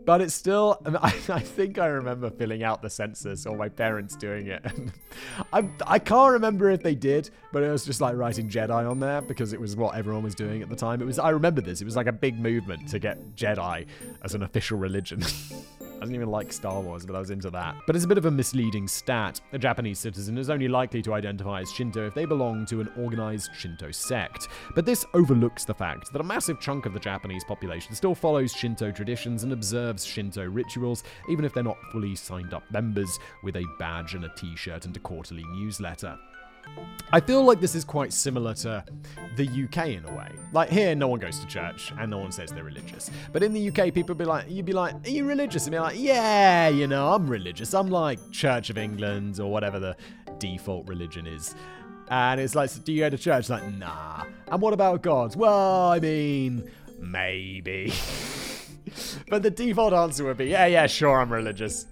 But it's still, I, I think I remember filling out the census or my parents doing it. I, I can't remember remember if they did, but it was just like writing Jedi on there because it was what everyone was doing at the time. It was I remember this. It was like a big movement to get Jedi as an official religion. I didn't even like Star Wars, but I was into that. But it's a bit of a misleading stat. A Japanese citizen is only likely to identify as Shinto if they belong to an organized Shinto sect. But this overlooks the fact that a massive chunk of the Japanese population still follows Shinto traditions and observes Shinto rituals, even if they're not fully signed up members with a badge and a t shirt and a quarterly newsletter. I feel like this is quite similar to the UK in a way. Like here, no one goes to church and no one says they're religious. But in the UK, people be like, you'd be like, "Are you religious?" And be like, "Yeah, you know, I'm religious. I'm like Church of England or whatever the default religion is." And it's like, "Do you go to church?" Like, nah. And what about God? Well, I mean, maybe. but the default answer would be, "Yeah, yeah, sure, I'm religious."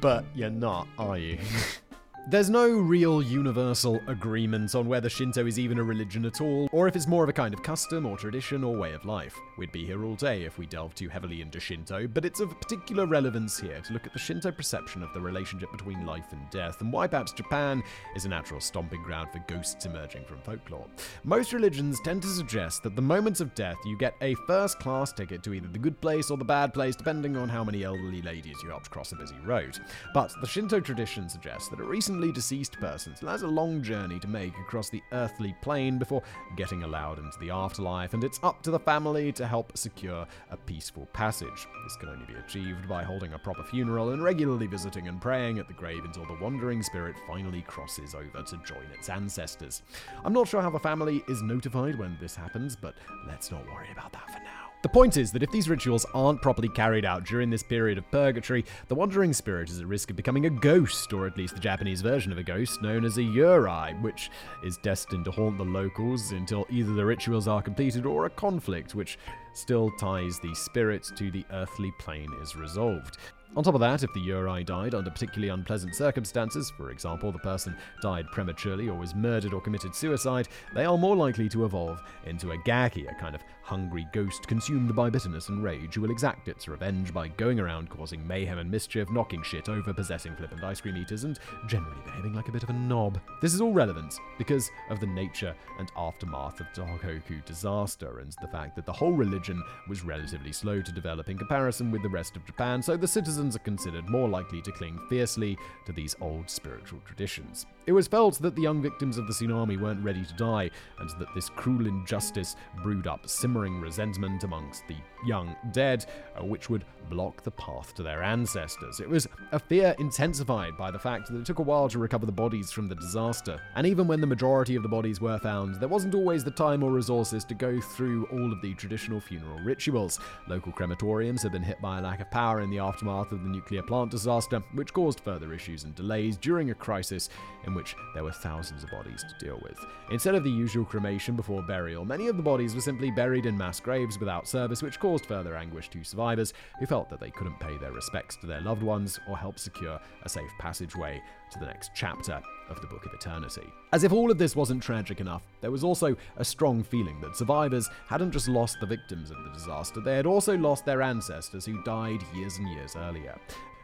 But you're not, are you? There's no real universal agreement on whether Shinto is even a religion at all, or if it's more of a kind of custom or tradition or way of life. We'd be here all day if we delved too heavily into Shinto, but it's of particular relevance here to look at the Shinto perception of the relationship between life and death, and why perhaps Japan is a natural stomping ground for ghosts emerging from folklore. Most religions tend to suggest that the moment of death you get a first class ticket to either the good place or the bad place, depending on how many elderly ladies you helped cross a busy road. But the Shinto tradition suggests that a recent recently deceased person still has a long journey to make across the earthly plane before getting allowed into the afterlife, and it's up to the family to help secure a peaceful passage. This can only be achieved by holding a proper funeral and regularly visiting and praying at the grave until the wandering spirit finally crosses over to join its ancestors. I'm not sure how the family is notified when this happens, but let's not worry about that for now. The point is that if these rituals aren't properly carried out during this period of purgatory, the wandering spirit is at risk of becoming a ghost, or at least the Japanese version of a ghost known as a yurei, which is destined to haunt the locals until either the rituals are completed or a conflict, which still ties the spirit to the earthly plane, is resolved. On top of that, if the Yurei died under particularly unpleasant circumstances, for example, the person died prematurely or was murdered or committed suicide, they are more likely to evolve into a Gaki, a kind of hungry ghost consumed by bitterness and rage who will exact its revenge by going around causing mayhem and mischief, knocking shit over, possessing flippant ice cream eaters, and generally behaving like a bit of a knob. This is all relevant because of the nature and aftermath of the Tohoku disaster and the fact that the whole religion was relatively slow to develop in comparison with the rest of Japan, so the citizens citizens are considered more likely to cling fiercely to these old spiritual traditions. It was felt that the young victims of the tsunami weren't ready to die, and that this cruel injustice brewed up simmering resentment amongst the young dead, uh, which would block the path to their ancestors. It was a fear intensified by the fact that it took a while to recover the bodies from the disaster. And even when the majority of the bodies were found, there wasn't always the time or resources to go through all of the traditional funeral rituals. Local crematoriums had been hit by a lack of power in the aftermath of the nuclear plant disaster, which caused further issues and delays during a crisis in which there were thousands of bodies to deal with. Instead of the usual cremation before burial, many of the bodies were simply buried in mass graves without service, which caused further anguish to survivors who felt that they couldn't pay their respects to their loved ones or help secure a safe passageway to the next chapter of the Book of Eternity. As if all of this wasn't tragic enough, there was also a strong feeling that survivors hadn't just lost the victims of the disaster, they had also lost their ancestors who died years and years earlier.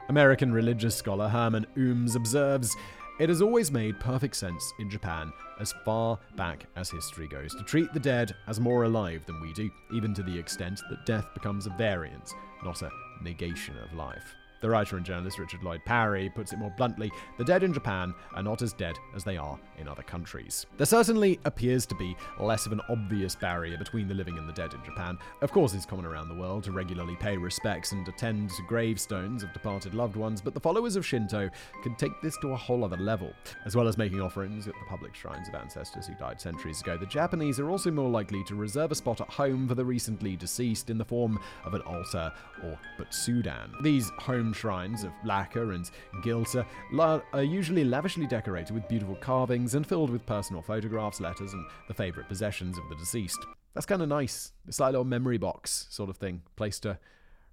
American religious scholar Herman Ooms observes it has always made perfect sense in Japan, as far back as history goes, to treat the dead as more alive than we do, even to the extent that death becomes a variant, not a negation of life. The writer and journalist Richard Lloyd Parry puts it more bluntly the dead in Japan are not as dead as they are in other countries. There certainly appears to be less of an obvious barrier between the living and the dead in Japan. Of course, it's common around the world to regularly pay respects and attend to gravestones of departed loved ones, but the followers of Shinto can take this to a whole other level. As well as making offerings at the public shrines of ancestors who died centuries ago, the Japanese are also more likely to reserve a spot at home for the recently deceased in the form of an altar or butsudan. These home shrines of lacquer and gilt are usually lavishly decorated with beautiful carvings and filled with personal photographs, letters, and the favourite possessions of the deceased. That's kind of nice. It's like a little memory box sort of thing, place to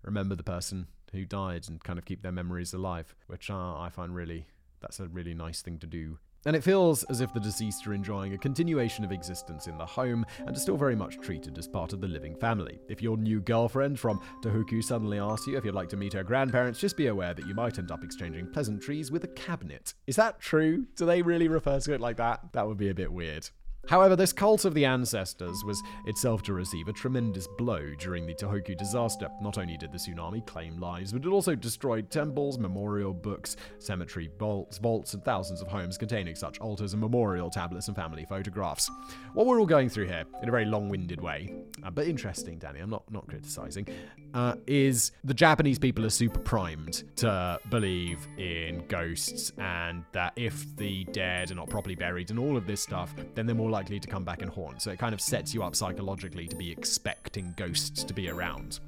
remember the person who died and kind of keep their memories alive, which uh, I find really that's a really nice thing to do and it feels as if the deceased are enjoying a continuation of existence in the home and are still very much treated as part of the living family. If your new girlfriend from Tohoku suddenly asks you if you'd like to meet her grandparents, just be aware that you might end up exchanging pleasantries with a cabinet. Is that true? Do they really refer to it like that? That would be a bit weird. However, this cult of the ancestors was itself to receive a tremendous blow during the Tohoku disaster. Not only did the tsunami claim lives, but it also destroyed temples, memorial books, cemetery vaults, vaults, and thousands of homes containing such altars and memorial tablets and family photographs. What we're all going through here, in a very long-winded way, uh, but interesting, Danny, I'm not, not criticizing, uh, is the Japanese people are super primed to believe in ghosts and that if the dead are not properly buried and all of this stuff, then they're more likely to come back and haunt. So it kind of sets you up psychologically to be expecting ghosts to be around.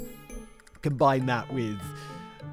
Combine that with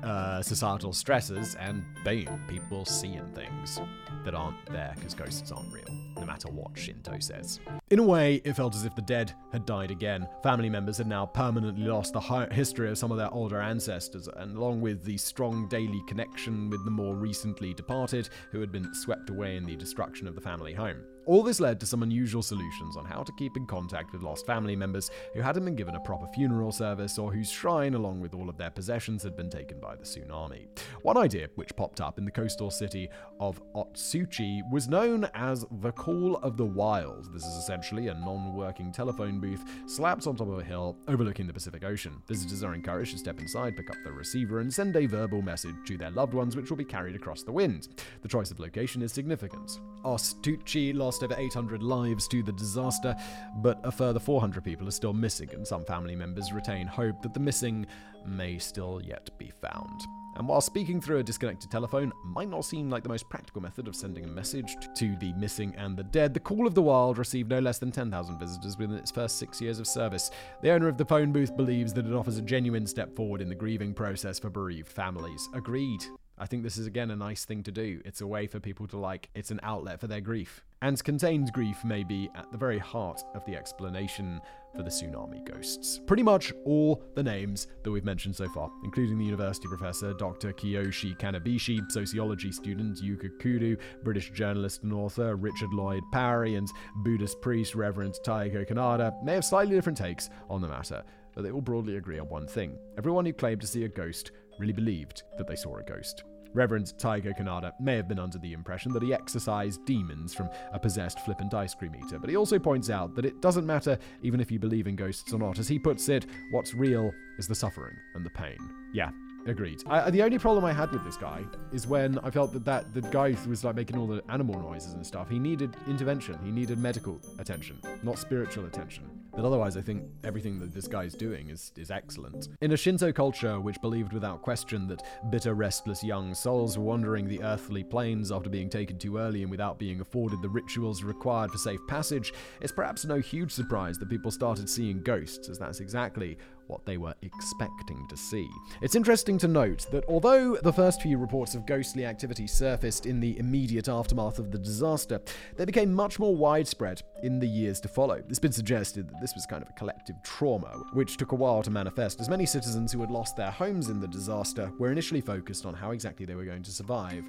uh, societal stresses, and boom, people seeing things that aren't there because ghosts aren't real, no matter what Shinto says. In a way, it felt as if the dead had died again. Family members had now permanently lost the history of some of their older ancestors, and along with the strong daily connection with the more recently departed, who had been swept away in the destruction of the family home. All this led to some unusual solutions on how to keep in contact with lost family members who hadn't been given a proper funeral service or whose shrine, along with all of their possessions, had been taken by the tsunami. One idea, which popped up in the coastal city of Otsuchi, was known as the Call of the Wild. This is essentially a non working telephone booth slapped on top of a hill overlooking the Pacific Ocean. Visitors are encouraged to step inside, pick up the receiver, and send a verbal message to their loved ones, which will be carried across the wind. The choice of location is significant. Otsuchi lost over 800 lives to the disaster, but a further 400 people are still missing, and some family members retain hope that the missing may still yet be found. And while speaking through a disconnected telephone might not seem like the most practical method of sending a message to the missing and the dead, the Call of the Wild received no less than 10,000 visitors within its first six years of service. The owner of the phone booth believes that it offers a genuine step forward in the grieving process for bereaved families. Agreed. I think this is again a nice thing to do. It's a way for people to like, it's an outlet for their grief. And contained grief may be at the very heart of the explanation for the tsunami ghosts. Pretty much all the names that we've mentioned so far, including the university professor Dr. Kiyoshi Kanebishi, sociology student Yuka Kudo, British journalist and author Richard Lloyd Parry, and Buddhist priest Reverend Taiko Kanada, may have slightly different takes on the matter, but they all broadly agree on one thing. Everyone who claimed to see a ghost really believed that they saw a ghost. Reverend Tiger Kanada may have been under the impression that he exorcised demons from a possessed flippant ice cream eater, but he also points out that it doesn't matter even if you believe in ghosts or not. As he puts it, what's real is the suffering and the pain. Yeah, Agreed. I, the only problem I had with this guy is when I felt that, that the guy who was like making all the animal noises and stuff, he needed intervention. He needed medical attention, not spiritual attention. But otherwise, I think everything that this guy's doing is, is excellent. In a Shinto culture which believed without question that bitter, restless young souls were wandering the earthly planes after being taken too early and without being afforded the rituals required for safe passage, it's perhaps no huge surprise that people started seeing ghosts, as that's exactly what they were expecting to see. It's interesting to note that although the first few reports of ghostly activity surfaced in the immediate aftermath of the disaster, they became much more widespread in the years to follow. It's been suggested that this was kind of a collective trauma, which took a while to manifest, as many citizens who had lost their homes in the disaster were initially focused on how exactly they were going to survive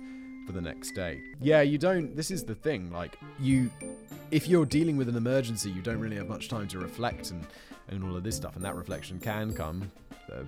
for the next day. Yeah, you don't. This is the thing. Like, you. If you're dealing with an emergency, you don't really have much time to reflect and and all of this stuff, and that reflection can come uh,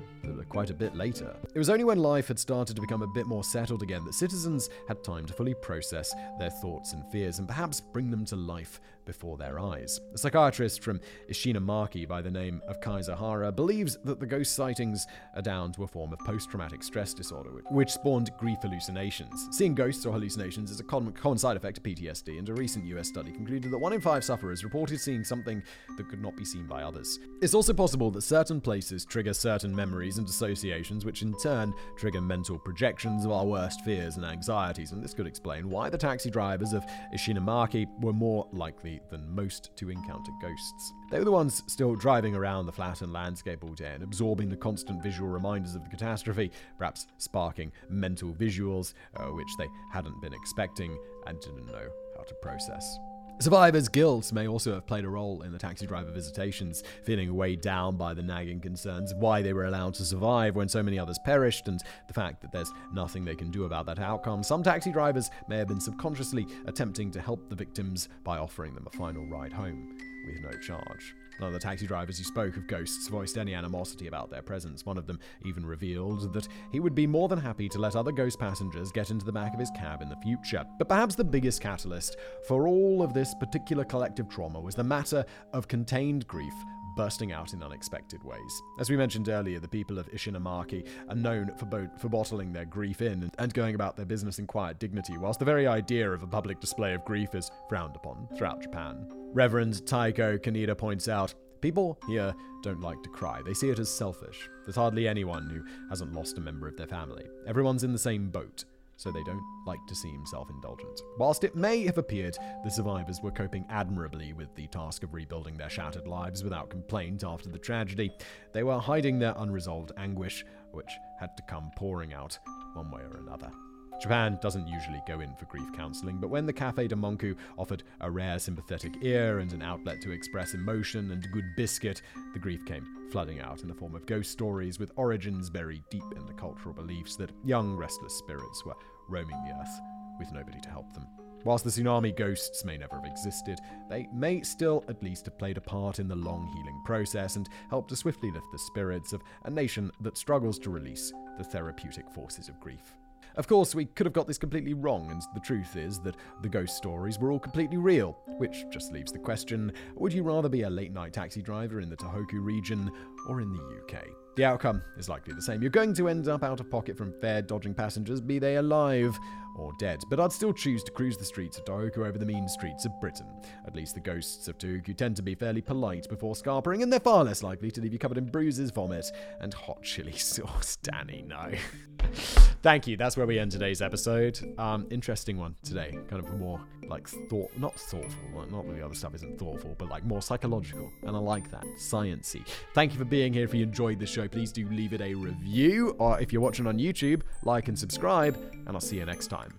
quite a bit later. It was only when life had started to become a bit more settled again that citizens had time to fully process their thoughts and fears and perhaps bring them to life before their eyes. A psychiatrist from Ishinomaki by the name of Kaizahara believes that the ghost sightings are down to a form of post traumatic stress disorder, which spawned grief hallucinations. Seeing ghosts or hallucinations is a common side effect of PTSD, and a recent US study concluded that one in five sufferers reported seeing something that could not be seen by others. It's also possible that certain places trigger certain memories and associations, which in turn trigger mental projections of our worst fears and anxieties, and this could explain why the taxi drivers of Ishinomaki were more likely than most to encounter ghosts. They were the ones still driving around the flattened landscape all day and absorbing the constant visual reminders of the catastrophe, perhaps sparking mental visuals uh, which they hadn't been expecting and didn't know how to process. Survivors' guilt may also have played a role in the taxi driver visitations, feeling weighed down by the nagging concerns of why they were allowed to survive when so many others perished, and the fact that there's nothing they can do about that outcome. Some taxi drivers may have been subconsciously attempting to help the victims by offering them a final ride home with no charge. None of the taxi drivers who spoke of ghosts voiced any animosity about their presence. One of them even revealed that he would be more than happy to let other ghost passengers get into the back of his cab in the future. But perhaps the biggest catalyst for all of this particular collective trauma was the matter of contained grief bursting out in unexpected ways. As we mentioned earlier, the people of Ishinomaki are known for, bo- for bottling their grief in and going about their business in quiet dignity, whilst the very idea of a public display of grief is frowned upon throughout Japan. Reverend Taiko Kaneda points out People here don't like to cry. They see it as selfish. There's hardly anyone who hasn't lost a member of their family. Everyone's in the same boat so they don't like to seem self indulgent. Whilst it may have appeared the survivors were coping admirably with the task of rebuilding their shattered lives without complaint after the tragedy, they were hiding their unresolved anguish, which had to come pouring out one way or another. Japan doesn't usually go in for grief counseling, but when the Cafe de Monku offered a rare sympathetic ear and an outlet to express emotion and good biscuit, the grief came flooding out in the form of ghost stories with origins buried deep in the cultural beliefs that young, restless spirits were roaming the earth with nobody to help them. Whilst the tsunami ghosts may never have existed, they may still at least have played a part in the long healing process and helped to swiftly lift the spirits of a nation that struggles to release the therapeutic forces of grief. Of course, we could have got this completely wrong, and the truth is that the ghost stories were all completely real, which just leaves the question would you rather be a late night taxi driver in the Tohoku region or in the UK? The outcome is likely the same. You're going to end up out of pocket from fare dodging passengers, be they alive or dead. But I'd still choose to cruise the streets of Tohoku over the mean streets of Britain. At least the ghosts of Tohoku tend to be fairly polite before scarpering, and they're far less likely to leave you covered in bruises, vomit, and hot chili sauce. Danny, no. Thank you. That's where we end today's episode. Um, interesting one today. Kind of more like thought, not thoughtful. Not that the other stuff isn't thoughtful, but like more psychological. And I like that. Sciency. Thank you for being here. If you enjoyed the show, please do leave it a review. Or if you're watching on YouTube, like and subscribe. And I'll see you next time.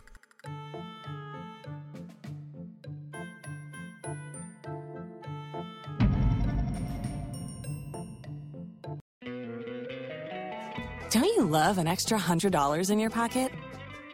Don't you love an extra $100 in your pocket?